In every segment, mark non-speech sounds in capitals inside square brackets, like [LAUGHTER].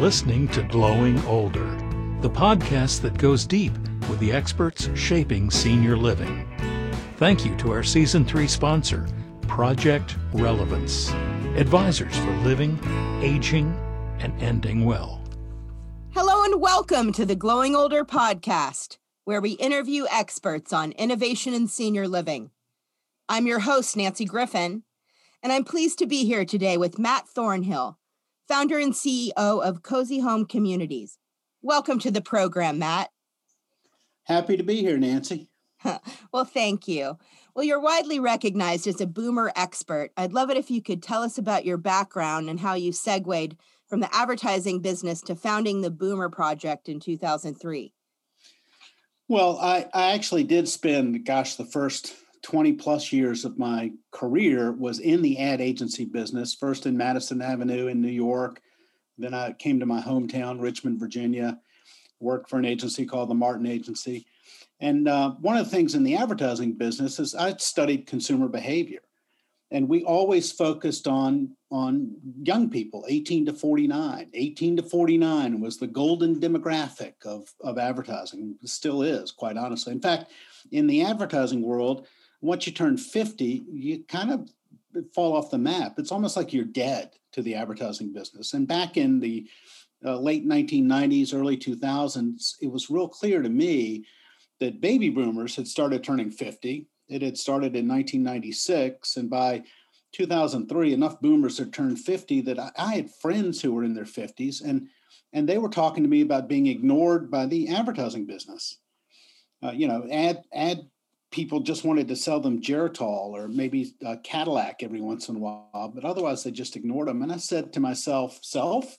listening to Glowing Older, the podcast that goes deep with the experts shaping senior living. Thank you to our Season 3 sponsor, Project Relevance, advisors for living, aging, and ending well. Hello and welcome to the Glowing Older podcast, where we interview experts on innovation in senior living. I'm your host, Nancy Griffin, and I'm pleased to be here today with Matt Thornhill, founder and CEO of Cozy Home Communities. Welcome to the program, Matt. Happy to be here, Nancy. [LAUGHS] well, thank you. Well, you're widely recognized as a boomer expert. I'd love it if you could tell us about your background and how you segued from the advertising business to founding the Boomer Project in 2003. Well, I, I actually did spend, gosh, the first 20 plus years of my career was in the ad agency business, first in Madison Avenue in New York. Then I came to my hometown, Richmond, Virginia, worked for an agency called the Martin Agency. And uh, one of the things in the advertising business is I studied consumer behavior. And we always focused on, on young people, 18 to 49. 18 to 49 was the golden demographic of, of advertising, still is, quite honestly. In fact, in the advertising world, once you turn 50, you kind of fall off the map. It's almost like you're dead to the advertising business. And back in the uh, late 1990s, early 2000s, it was real clear to me that baby boomers had started turning 50. It had started in 1996. And by 2003, enough boomers had turned 50 that I, I had friends who were in their 50s and, and they were talking to me about being ignored by the advertising business. Uh, you know, ad, ad people just wanted to sell them Geritol or maybe a Cadillac every once in a while, but otherwise they just ignored them. And I said to myself, self,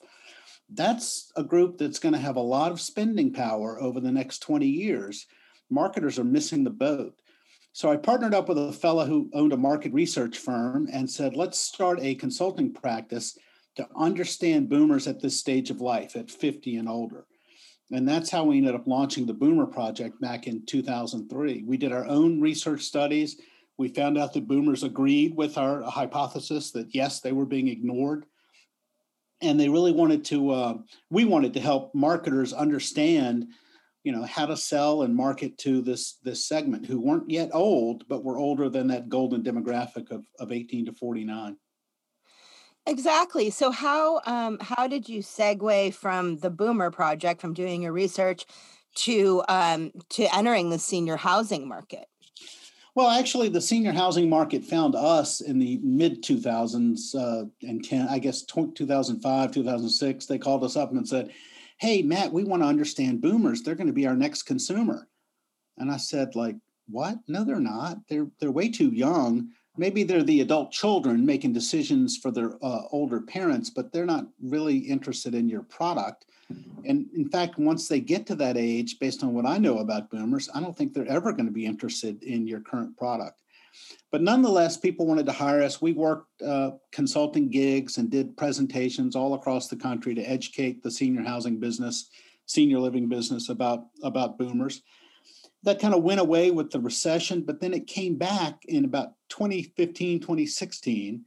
that's a group that's going to have a lot of spending power over the next 20 years. Marketers are missing the boat. So I partnered up with a fellow who owned a market research firm and said, let's start a consulting practice to understand boomers at this stage of life at 50 and older. And that's how we ended up launching the Boomer Project back in 2003. We did our own research studies. We found out that boomers agreed with our hypothesis that yes, they were being ignored. And they really wanted to, uh, we wanted to help marketers understand, you know, how to sell and market to this, this segment who weren't yet old, but were older than that golden demographic of, of 18 to 49. Exactly. So how um, how did you segue from the Boomer project, from doing your research, to um, to entering the senior housing market? Well, actually, the senior housing market found us in the mid 2000s uh, and 10, I guess 2005, 2006. They called us up and said, "Hey, Matt, we want to understand boomers. They're going to be our next consumer." And I said, "Like what? No, they're not. They're they're way too young." Maybe they're the adult children making decisions for their uh, older parents, but they're not really interested in your product. And in fact, once they get to that age, based on what I know about boomers, I don't think they're ever going to be interested in your current product. But nonetheless, people wanted to hire us. We worked uh, consulting gigs and did presentations all across the country to educate the senior housing business, senior living business about, about boomers that kind of went away with the recession, but then it came back in about 2015, 2016,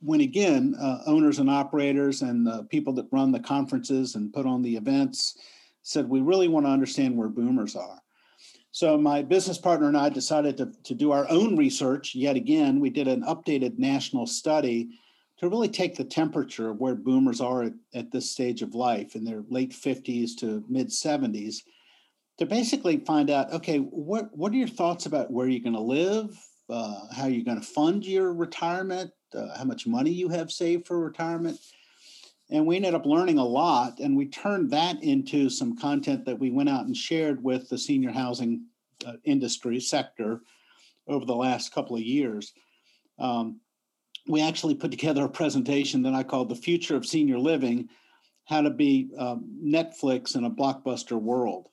when again, uh, owners and operators and the people that run the conferences and put on the events said, we really want to understand where boomers are. So my business partner and I decided to, to do our own research. Yet again, we did an updated national study to really take the temperature of where boomers are at, at this stage of life in their late 50s to mid 70s to basically find out okay what what are your thoughts about where you're going to live? Uh, how you're going to fund your retirement? Uh, how much money you have saved for retirement? And we ended up learning a lot and we turned that into some content that we went out and shared with the senior housing uh, industry sector over the last couple of years. Um, we actually put together a presentation that i called the future of senior living how to be um, netflix in a blockbuster world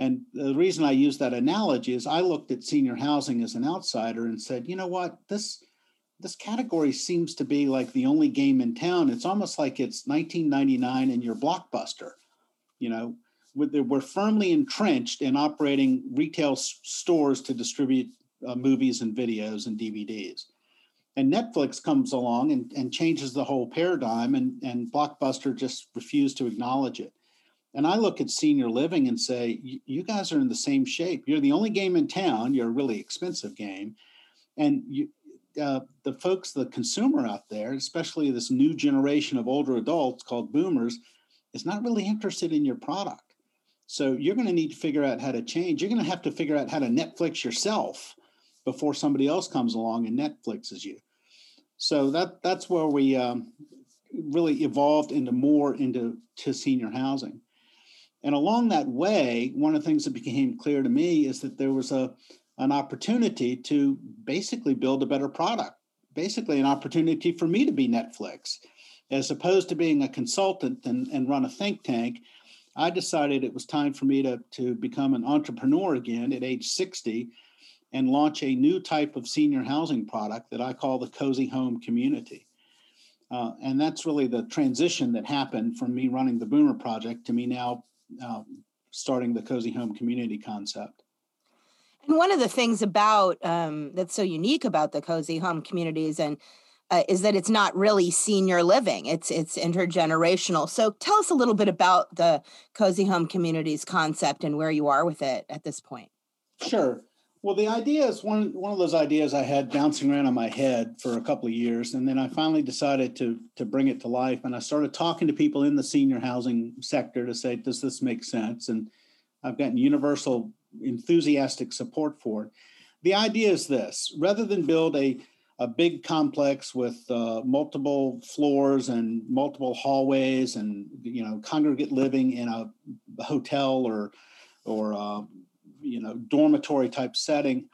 and the reason I use that analogy is I looked at senior housing as an outsider and said, you know what, this this category seems to be like the only game in town. It's almost like it's 1999 and your blockbuster. You know, we're firmly entrenched in operating retail stores to distribute uh, movies and videos and DVDs. And Netflix comes along and, and changes the whole paradigm, and, and Blockbuster just refused to acknowledge it. And I look at senior living and say, you guys are in the same shape. You're the only game in town. You're a really expensive game. And you, uh, the folks, the consumer out there, especially this new generation of older adults called boomers, is not really interested in your product. So you're going to need to figure out how to change. You're going to have to figure out how to Netflix yourself before somebody else comes along and Netflixes you. So that that's where we um, really evolved into more into to senior housing. And along that way, one of the things that became clear to me is that there was a an opportunity to basically build a better product, basically an opportunity for me to be Netflix. As opposed to being a consultant and, and run a think tank, I decided it was time for me to, to become an entrepreneur again at age 60 and launch a new type of senior housing product that I call the Cozy Home Community. Uh, and that's really the transition that happened from me running the Boomer Project to me now uh, starting the Cozy Home Community concept. And one of the things about um, that's so unique about the cozy home communities and uh, is that it's not really senior living; it's it's intergenerational. So, tell us a little bit about the cozy home communities concept and where you are with it at this point. Sure. Well, the idea is one one of those ideas I had bouncing around in my head for a couple of years, and then I finally decided to to bring it to life. And I started talking to people in the senior housing sector to say, "Does this make sense?" And I've gotten universal enthusiastic support for it. The idea is this rather than build a, a big complex with uh, multiple floors and multiple hallways and you know congregate living in a hotel or or uh, you know dormitory type setting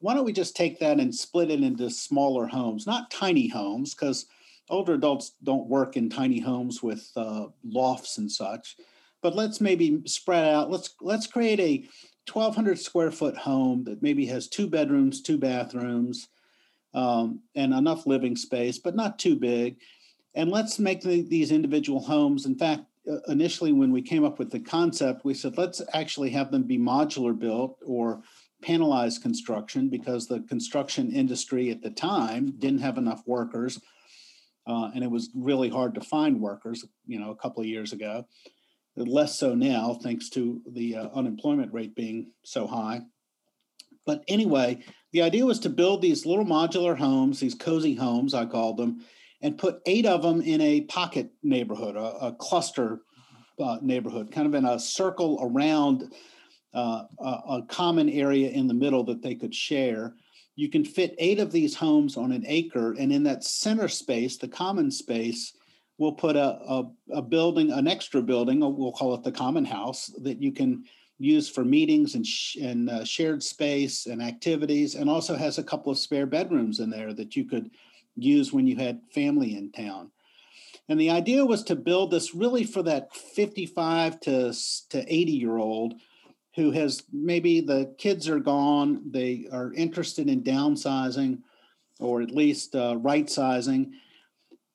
why don't we just take that and split it into smaller homes not tiny homes because older adults don't work in tiny homes with uh, lofts and such but let's maybe spread out let's let's create a 1200 square foot home that maybe has two bedrooms, two bathrooms, um, and enough living space, but not too big. And let's make the, these individual homes. In fact, initially, when we came up with the concept, we said let's actually have them be modular built or panelized construction because the construction industry at the time didn't have enough workers. Uh, and it was really hard to find workers, you know, a couple of years ago less so now, thanks to the uh, unemployment rate being so high. But anyway, the idea was to build these little modular homes, these cozy homes, I called them, and put eight of them in a pocket neighborhood, a, a cluster uh, neighborhood, kind of in a circle around uh, a, a common area in the middle that they could share. You can fit eight of these homes on an acre, and in that center space, the common space, we'll put a, a, a, building, an extra building, we'll call it the common house, that you can use for meetings and, sh- and uh, shared space and activities, and also has a couple of spare bedrooms in there that you could use when you had family in town. And the idea was to build this really for that 55 to, to 80 year old who has maybe the kids are gone, they are interested in downsizing or at least uh, right sizing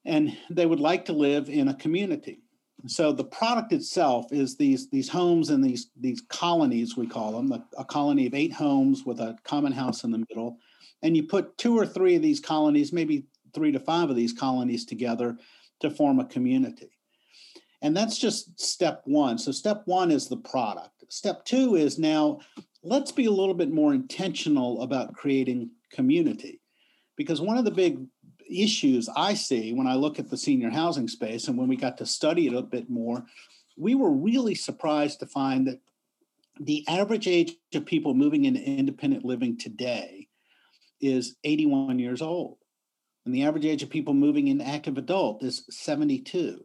and they would like to live in a community. So the product itself is these these homes and these these colonies we call them a, a, colony of eight homes with a common house in the middle, and you put two or three of these colonies, maybe three to five of these colonies together to form a community. And that's just step one. So step one is the product. Step two is now let's be a little bit more intentional about creating community, because one of the big issues I see when I look at the senior housing space and when we got to study it a bit more, we were really surprised to find that the average age of people moving into independent living today is 81 years old. And the average age of people moving into active adult is 72.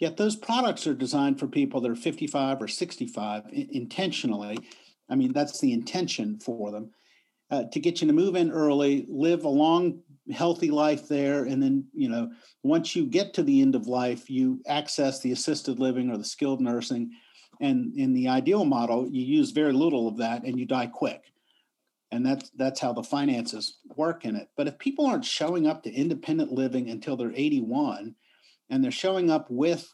Yet those products are designed for people that are 55 or 65 intentionally. I mean, that's the intention for them uh, to get you to move in early, live a long healthy life there and then you know once you get to the end of life you access the assisted living or the skilled nursing and in the ideal model you use very little of that and you die quick and that's that's how the finances work in it but if people aren't showing up to independent living until they're 81 and they're showing up with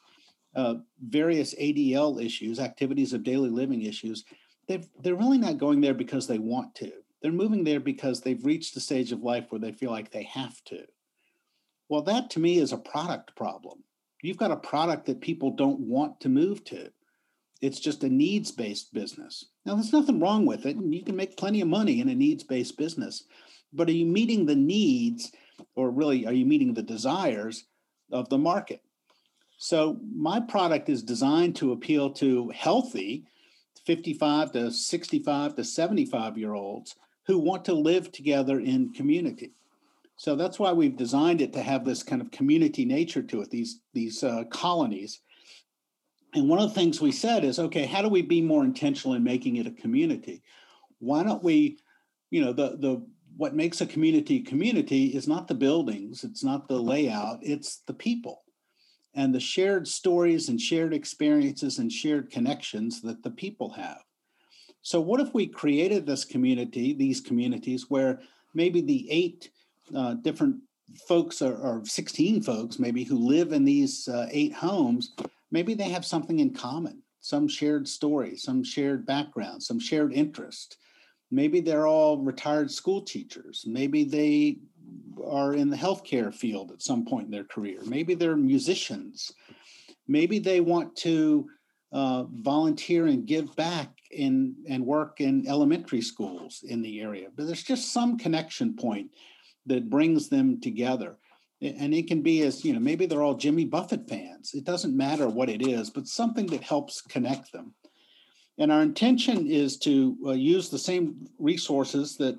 uh, various adl issues activities of daily living issues they they're really not going there because they want to They're moving there because they've reached the stage of life where they feel like they have to. Well, that to me is a product problem. You've got a product that people don't want to move to. It's just a needs based business. Now, there's nothing wrong with it, and you can make plenty of money in a needs based business. But are you meeting the needs, or really, are you meeting the desires of the market? So, my product is designed to appeal to healthy 55 to 65 to 75 year olds who want to live together in community. So that's why we've designed it to have this kind of community nature to it, these, these uh, colonies. And one of the things we said is, okay, how do we be more intentional in making it a community? Why don't we, you know, the the what makes a community community is not the buildings, it's not the layout, it's the people and the shared stories and shared experiences and shared connections that the people have. So, what if we created this community, these communities, where maybe the eight uh, different folks or, or, 16 folks maybe who live in these uh, eight homes, maybe they have something in common, some shared story, some shared background, some shared interest. Maybe they're all retired school teachers. Maybe they are in the healthcare field at some point in their career. Maybe they're musicians. Maybe they want to uh, volunteer and give back in and work in elementary schools in the area. But there's just some connection point that brings them together. And it can be as, you know, maybe they're all Jimmy Buffett fans. It doesn't matter what it is, but something that helps connect them. And our intention is to uh, use the same resources that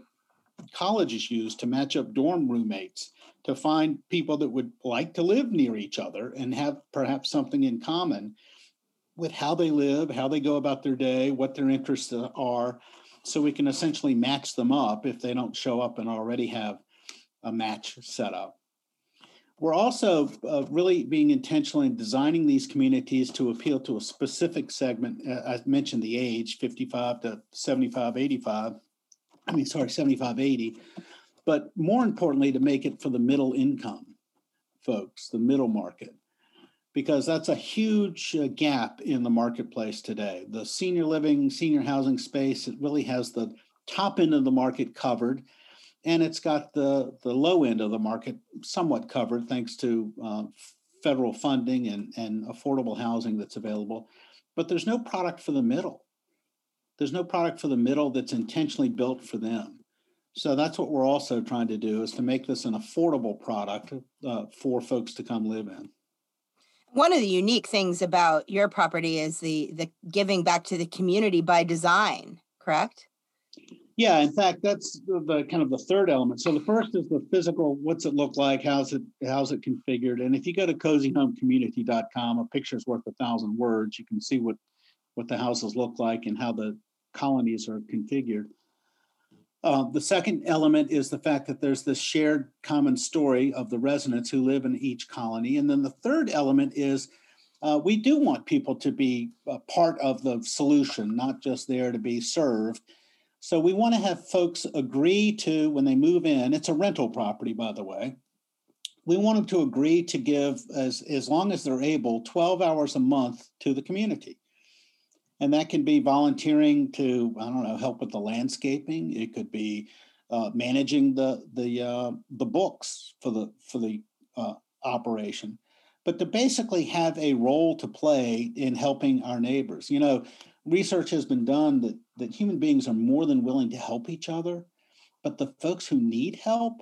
colleges use to match up dorm roommates to find people that would like to live near each other and have perhaps something in common with how they live, how they go about their day, what their interests are, so we can essentially match them up if they don't show up and already have a match set up. We're also uh, really being intentional in designing these communities to appeal to a specific segment. Uh, I mentioned the age 55 to 75, 85 I mean, sorry, 75, 80. but more importantly, to make it for the middle income folks, the middle market, because that's a huge uh, gap in the marketplace today. The senior living, senior housing space, it really has the top end of the market covered, and it's got the, the low end of the market somewhat covered thanks to uh, federal funding and, and affordable housing that's available. But there's no product for the middle there's no product for the middle that's intentionally built for them. So that's what we're also trying to do is to make this an affordable product uh, for folks to come live in. One of the unique things about your property is the the giving back to the community by design, correct? Yeah, in fact, that's the, the, kind of the third element. So the first is the physical. What's it look like? How's it how's it configured? And if you go to cozyhomecommunity.com, a picture's worth a thousand words. You can see what what the houses look like and how the colonies are configured. Uh, the second element is the fact that there's this shared common story of the residents who live in each colony. And then the third element is uh, we do want people to be a part of the solution, not just there to be served. So we want to have folks agree to, when they move in, it's a rental property, by the way. We want them to agree to give, as, as long as they're able, 12 hours a month to the community and that can be volunteering to I don't know help with the landscaping. It could be uh, managing the the uh, the books for the for the uh, operation, but to basically have a role to play in helping our neighbors. You know, research has been done that that human beings are more than willing to help each other, but the folks who need help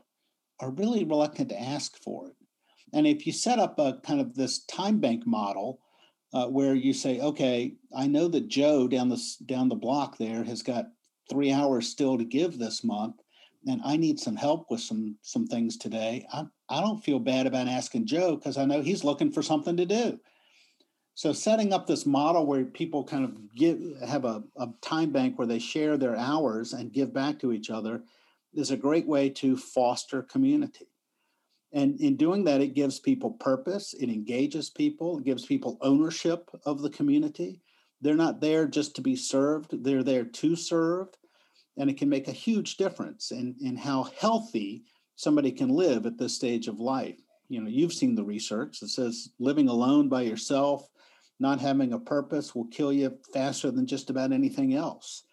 are really reluctant to ask for it. And if you set up a kind of this time bank model uh, where you say, okay, I know that Joe down the down the block there has got three hours still to give this month, and I need some help with some some things today. I I don't feel bad about asking Joe because I know he's looking for something to do. So setting up this model where people kind of have a, a time bank where they share their hours and give back to each other is a great way to foster community. And in doing that, it gives people purpose, it engages people, it gives people ownership of the community. They're not there just to be served, they're there to serve. And it can make a huge difference in, in how healthy somebody can live at this stage of life. You know, you've seen the research that says living alone by yourself, not having a purpose will kill you faster than just about anything else.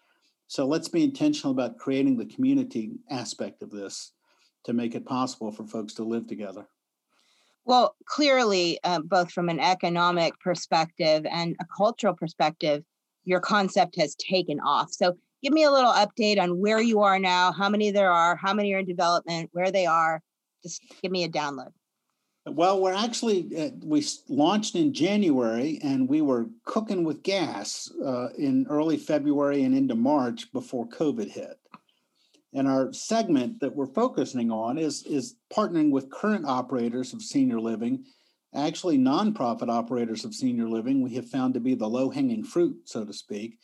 So let's be intentional about creating the community aspect of this to make it possible for folks to live together. Well, clearly, uh, both from an economic perspective and a cultural perspective, your concept has taken off. So, give me a little update on where you are now, how many there are, how many are in development, where they are. Just give me a download. Well, we're actually uh, we launched in January, and we were cooking with gas uh, in early February and into March before COVID hit. And our segment that we're focusing on is is partnering with current operators of senior living, actually nonprofit operators of senior living. We have found to be the low hanging fruit, so to speak,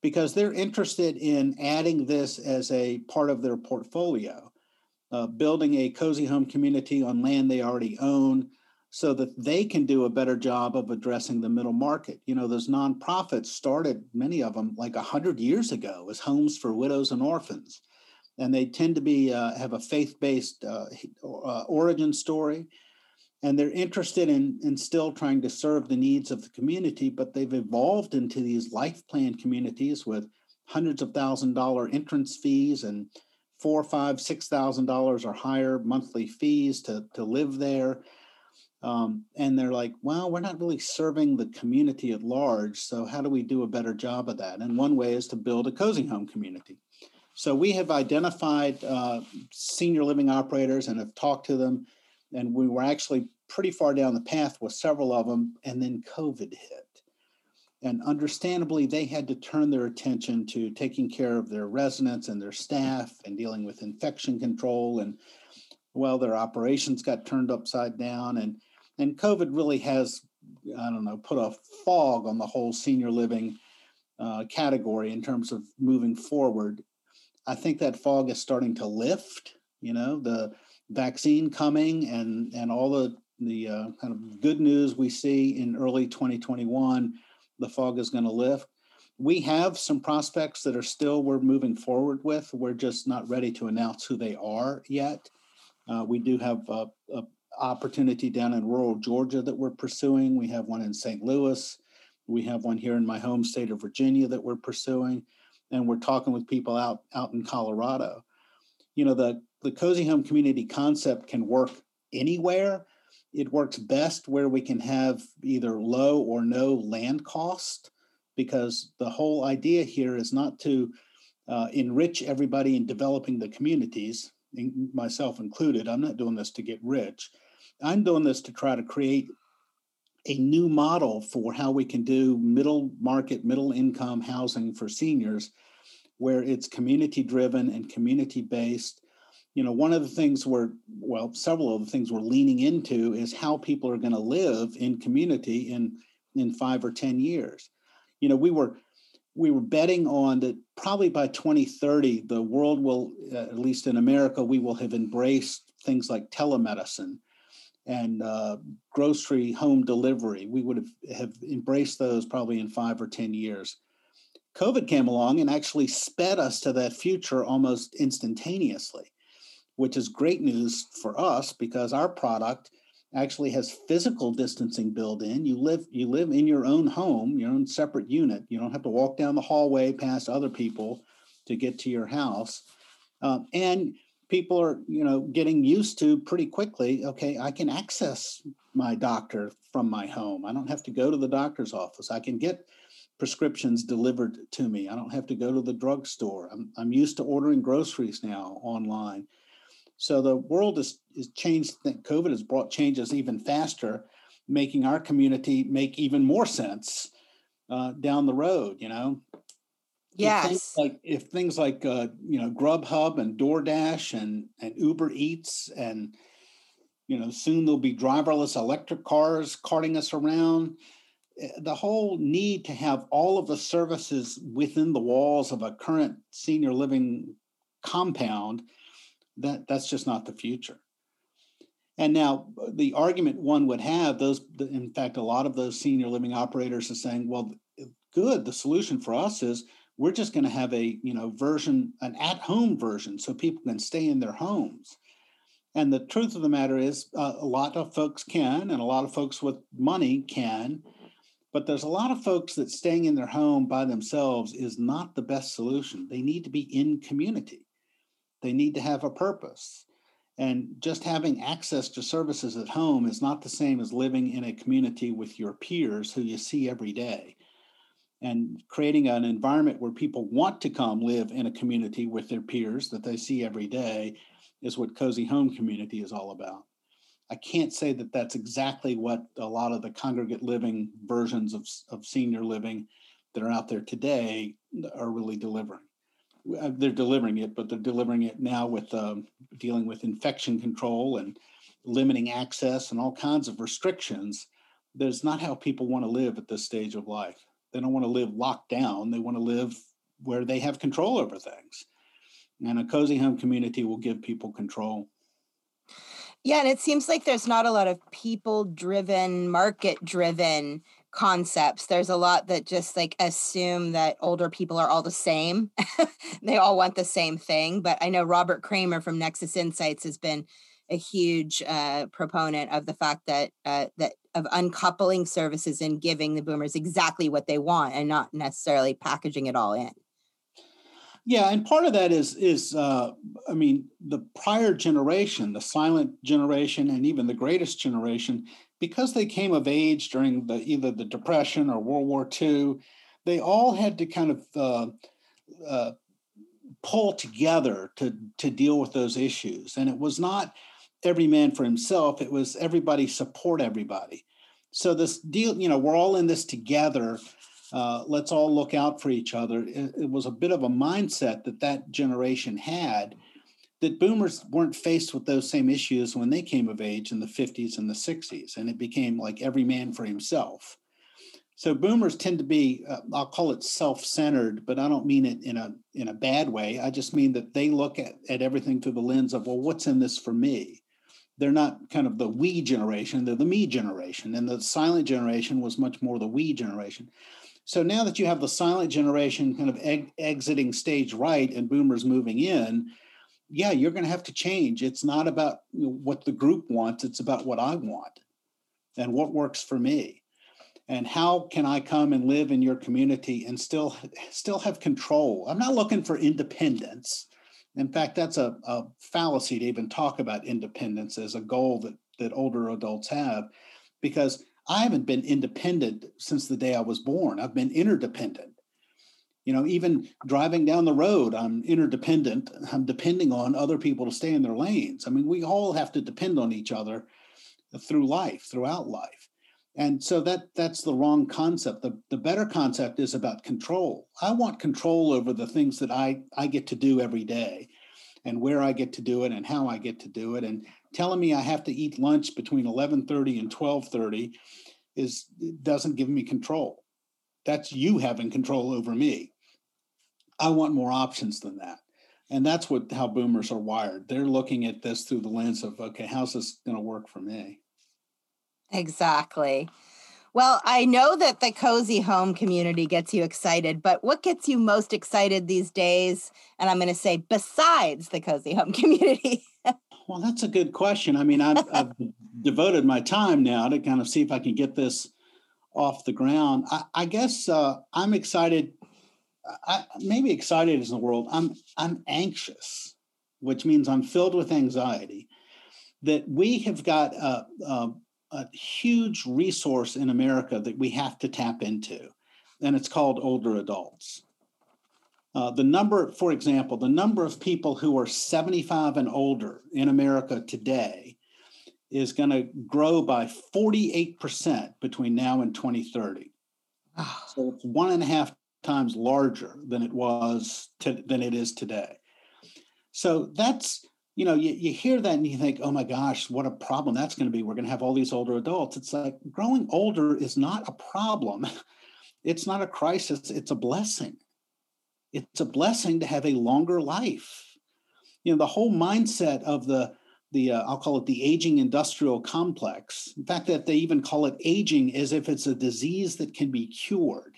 because they're interested in adding this as a part of their portfolio uh, building a cozy home community on land they already own so that they can do a better job of addressing the middle market. You know, those nonprofits started, many of them, like 100 years ago as homes for widows and orphans. And they tend to be uh, have a faith-based uh, uh, origin story, and they're interested in, in still trying to serve the needs of the community. But they've evolved into these life plan communities with hundreds of thousand dollar entrance fees and four, five, six thousand dollars or higher monthly fees to to live there. Um, and they're like, well, we're not really serving the community at large. So how do we do a better job of that? And one way is to build a cozy home community. So we have identified uh, senior living operators and have talked to them, and we were actually pretty far down the path with several of them, and then COVID hit. And understandably, they had to turn their attention to taking care of their residents and their staff and dealing with infection control. And well, their operations got turned upside down. And, and COVID really has, I don't know, put a fog on the whole senior living uh, category in terms of moving forward. I think that fog is starting to lift. You know, the vaccine coming and and all the the uh, kind of good news we see in early 2021 the fog is going to lift. We have some prospects that are still we're moving forward with. We're just not ready to announce who they are yet. Uh, we do have a, a, opportunity down in rural Georgia that we're pursuing. We have one in St. Louis. We have one here in my home state of Virginia that we're pursuing, and we're talking with people out out in Colorado. You know, the the cozy home community concept can work anywhere it works best where we can have either low or no land cost because the whole idea here is not to uh, enrich everybody in developing the communities, myself included. I'm not doing this to get rich. I'm doing this to try to create a new model for how we can do middle market, middle income housing for seniors, where it's community driven and community based you know one of the things we're well several of the things we're leaning into is how people are going to live in community in in five or ten years. You know we were we were betting on that probably by 2030 the world will at least in america we will have embraced things like telemedicine and uh, grocery home delivery. We would have, have embraced those probably in five or ten years. Covid came along and actually sped us to that future almost instantaneously which is great news for us because our product actually has physical distancing built in. You live you live in your own home, your own separate unit. You don't have to walk down the hallway past other people to get to your house. Um, and people are you know getting used to pretty quickly okay i can access my doctor from my home i don't have to go to the doctor's office i can get prescriptions delivered to me i don't have to go to the drugstore i'm, I'm used to ordering groceries now online so the world is, is changed. COVID has brought changes even faster, making our community make even more sense uh, down the road. You know. Yes. If like if things like uh, you know Grubhub and DoorDash and and Uber Eats and you know soon there'll be driverless electric cars carting us around eh, the whole need to have all of the services within the walls of a current senior living compound that that's just not the future. And now the argument one would have those, in fact, a lot of those senior living operators are saying, well, good. The solution for us is we're just going to have a you know version, an at-home version, so people can stay in their homes. And the truth of the matter is, uh, a lot of folks can, and a lot of folks with money can. But there's a lot of folks that staying in their home by themselves is not the best solution. They need to be in community. They need to have a purpose. And just having access to services at home is not the same as living in a community with your peers who you see every day. And creating an environment where people want to come live in a community with their peers that they see every day is what Cozy Home Community is all about. I can't say that that's exactly what a lot of the congregate living versions of, of senior living that are out there today are really delivering. Uh, they're delivering it, but they're delivering it now with um, dealing with infection control and limiting access and all kinds of restrictions. That's not how people want to live at this stage of life. They don't want to live locked down. They want to live where they have control over things. And a cozy home community will give people control. Yeah, and it seems like there's not a lot of people driven, market driven concepts. There's a lot that just like assume that older people are all the same. [LAUGHS] they all want the same thing. But I know Robert Kramer from Nexus Insights has been a huge uh, proponent of the fact that uh, that of uncoupling services and giving the boomers exactly what they want and not necessarily packaging it all in. Yeah, and part of that is is uh, I mean the prior generation, the silent generation, and even the greatest generation, because they came of age during the either the Depression or World War II, they all had to kind of uh, uh, pull together to to deal with those issues, and it was not every man for himself; it was everybody support everybody. So this deal, you know, we're all in this together uh, let's all look out for each other. It, it, was a bit of a mindset that that generation had that boomers weren't faced with those same issues when they came of age in the 50s and the 60s. And it became like every man for himself. So boomers tend to be, uh, I'll call it self-centered, but I don't mean it in a in a bad way. I just mean that they look at, at everything through the lens of, well, what's in this for me? They're not kind of the we generation, they're the me generation. And the silent generation was much more the we generation. So now that you have the silent generation kind of eg- exiting stage right and boomers moving in, yeah, you're going to have to change. It's not about what the group wants, it's about what I want and what works for me. And how can I come and live in your community and still still have control? I'm not looking for independence. In fact, that's a, a fallacy to even talk about independence as a goal that, that older adults have, because I haven't been independent since the day I was born. I've been interdependent. You know, even driving down the road, I'm interdependent. I'm depending on other people to stay in their lanes. I mean, we all have to depend on each other through life, throughout life. And so that that's the wrong concept. The, the better concept is about control. I want control over the things that I, I get to do every day and where I get to do it and how I get to do it. And telling me I have to eat lunch between 11:30 and 12:30 is doesn't give me control. That's you having control over me. I want more options than that. And that's what how boomers are wired. They're looking at this through the lens of okay, how's this going to work for me? Exactly. Well, I know that the cozy home community gets you excited, but what gets you most excited these days? And I'm going to say, besides the cozy home [LAUGHS] community. well, that's a good question. I mean, I've, I've, [LAUGHS] devoted my time now to kind of see if I can get this off the ground. I, I guess uh, I'm excited. I, maybe excited is the world. I'm I'm anxious, which means I'm filled with anxiety. That we have got a, a a huge resource in America that we have to tap into, and it's called older adults. Uh, the number, for example, the number of people who are 75 and older in America today is going to grow by 48% between now and 2030. Oh. So it's one and a half times larger than it was to, than it is today. So that's you know, you, you hear that and you think, oh my gosh, what a problem that's going to be. We're going to have all these older adults. It's like growing older is not a problem. [LAUGHS] It's not a crisis, it's a blessing. It's a blessing to have a longer life. You know, the whole mindset of the the uh, I'll call it the aging industrial complex. In fact, that they even call it aging as if it's a disease that can be cured.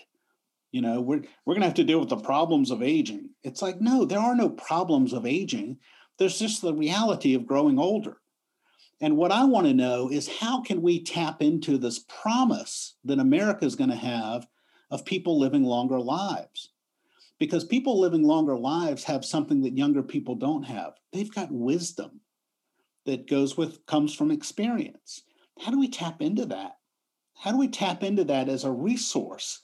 You know, we're we're going to have to deal with the problems of aging. It's like no, there are no problems of aging there's just the reality of growing older. And what I want to know is how can we tap into this promise that America is going to have of people living longer lives? Because people living longer lives have something that younger people don't have. They've got wisdom that goes with comes from experience. How do we tap into that? How do we tap into that as a resource?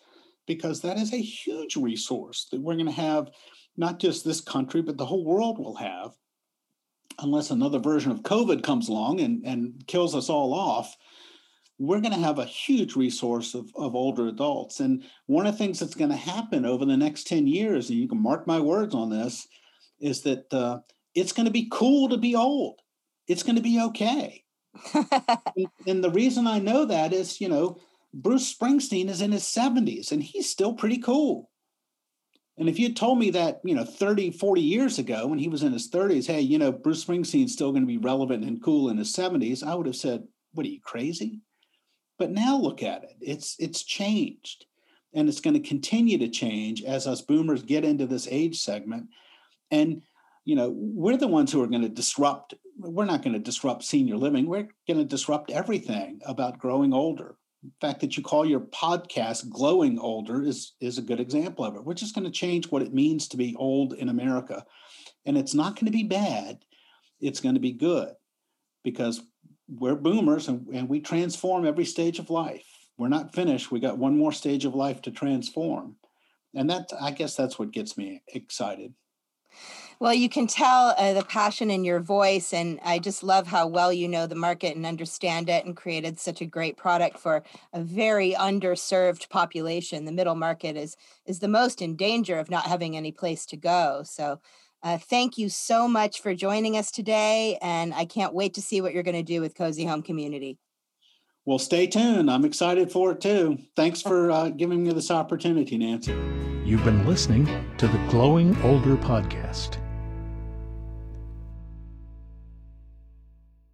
Because that is a huge resource that we're going to have not just this country, but the whole world will have, unless another version of COVID comes along and, and kills us all off. We're going to have a huge resource of, of older adults. And one of the things that's going to happen over the next 10 years, and you can mark my words on this, is that uh, it's going to be cool to be old. It's going to be okay. [LAUGHS] and, and the reason I know that is, you know, Bruce Springsteen is in his 70s and he's still pretty cool. And if you told me that, you know, 30, 40 years ago when he was in his 30s, hey, you know, Bruce Springsteen's still going to be relevant and cool in his 70s, I would have said, what are you crazy? But now look at it. It's it's changed. And it's going to continue to change as us boomers get into this age segment. And you know, we're the ones who are going to disrupt. We're not going to disrupt senior living. We're going to disrupt everything about growing older the fact that you call your podcast glowing older is is a good example of it we're just going to change what it means to be old in america. And it's not going to be bad it's going to be good because we're boomers and, and we transform every stage of life. We're not finished we got one more stage of life to transform. And that i guess that's what gets me excited well, you can tell uh, the passion in your voice, and I just love how well you know the market and understand it, and created such a great product for a very underserved population. The middle market is is the most in danger of not having any place to go. So, uh, thank you so much for joining us today, and I can't wait to see what you're going to do with Cozy Home Community. Well, stay tuned. I'm excited for it too. Thanks for uh, giving me this opportunity, Nancy. You've been listening to the Glowing Older podcast.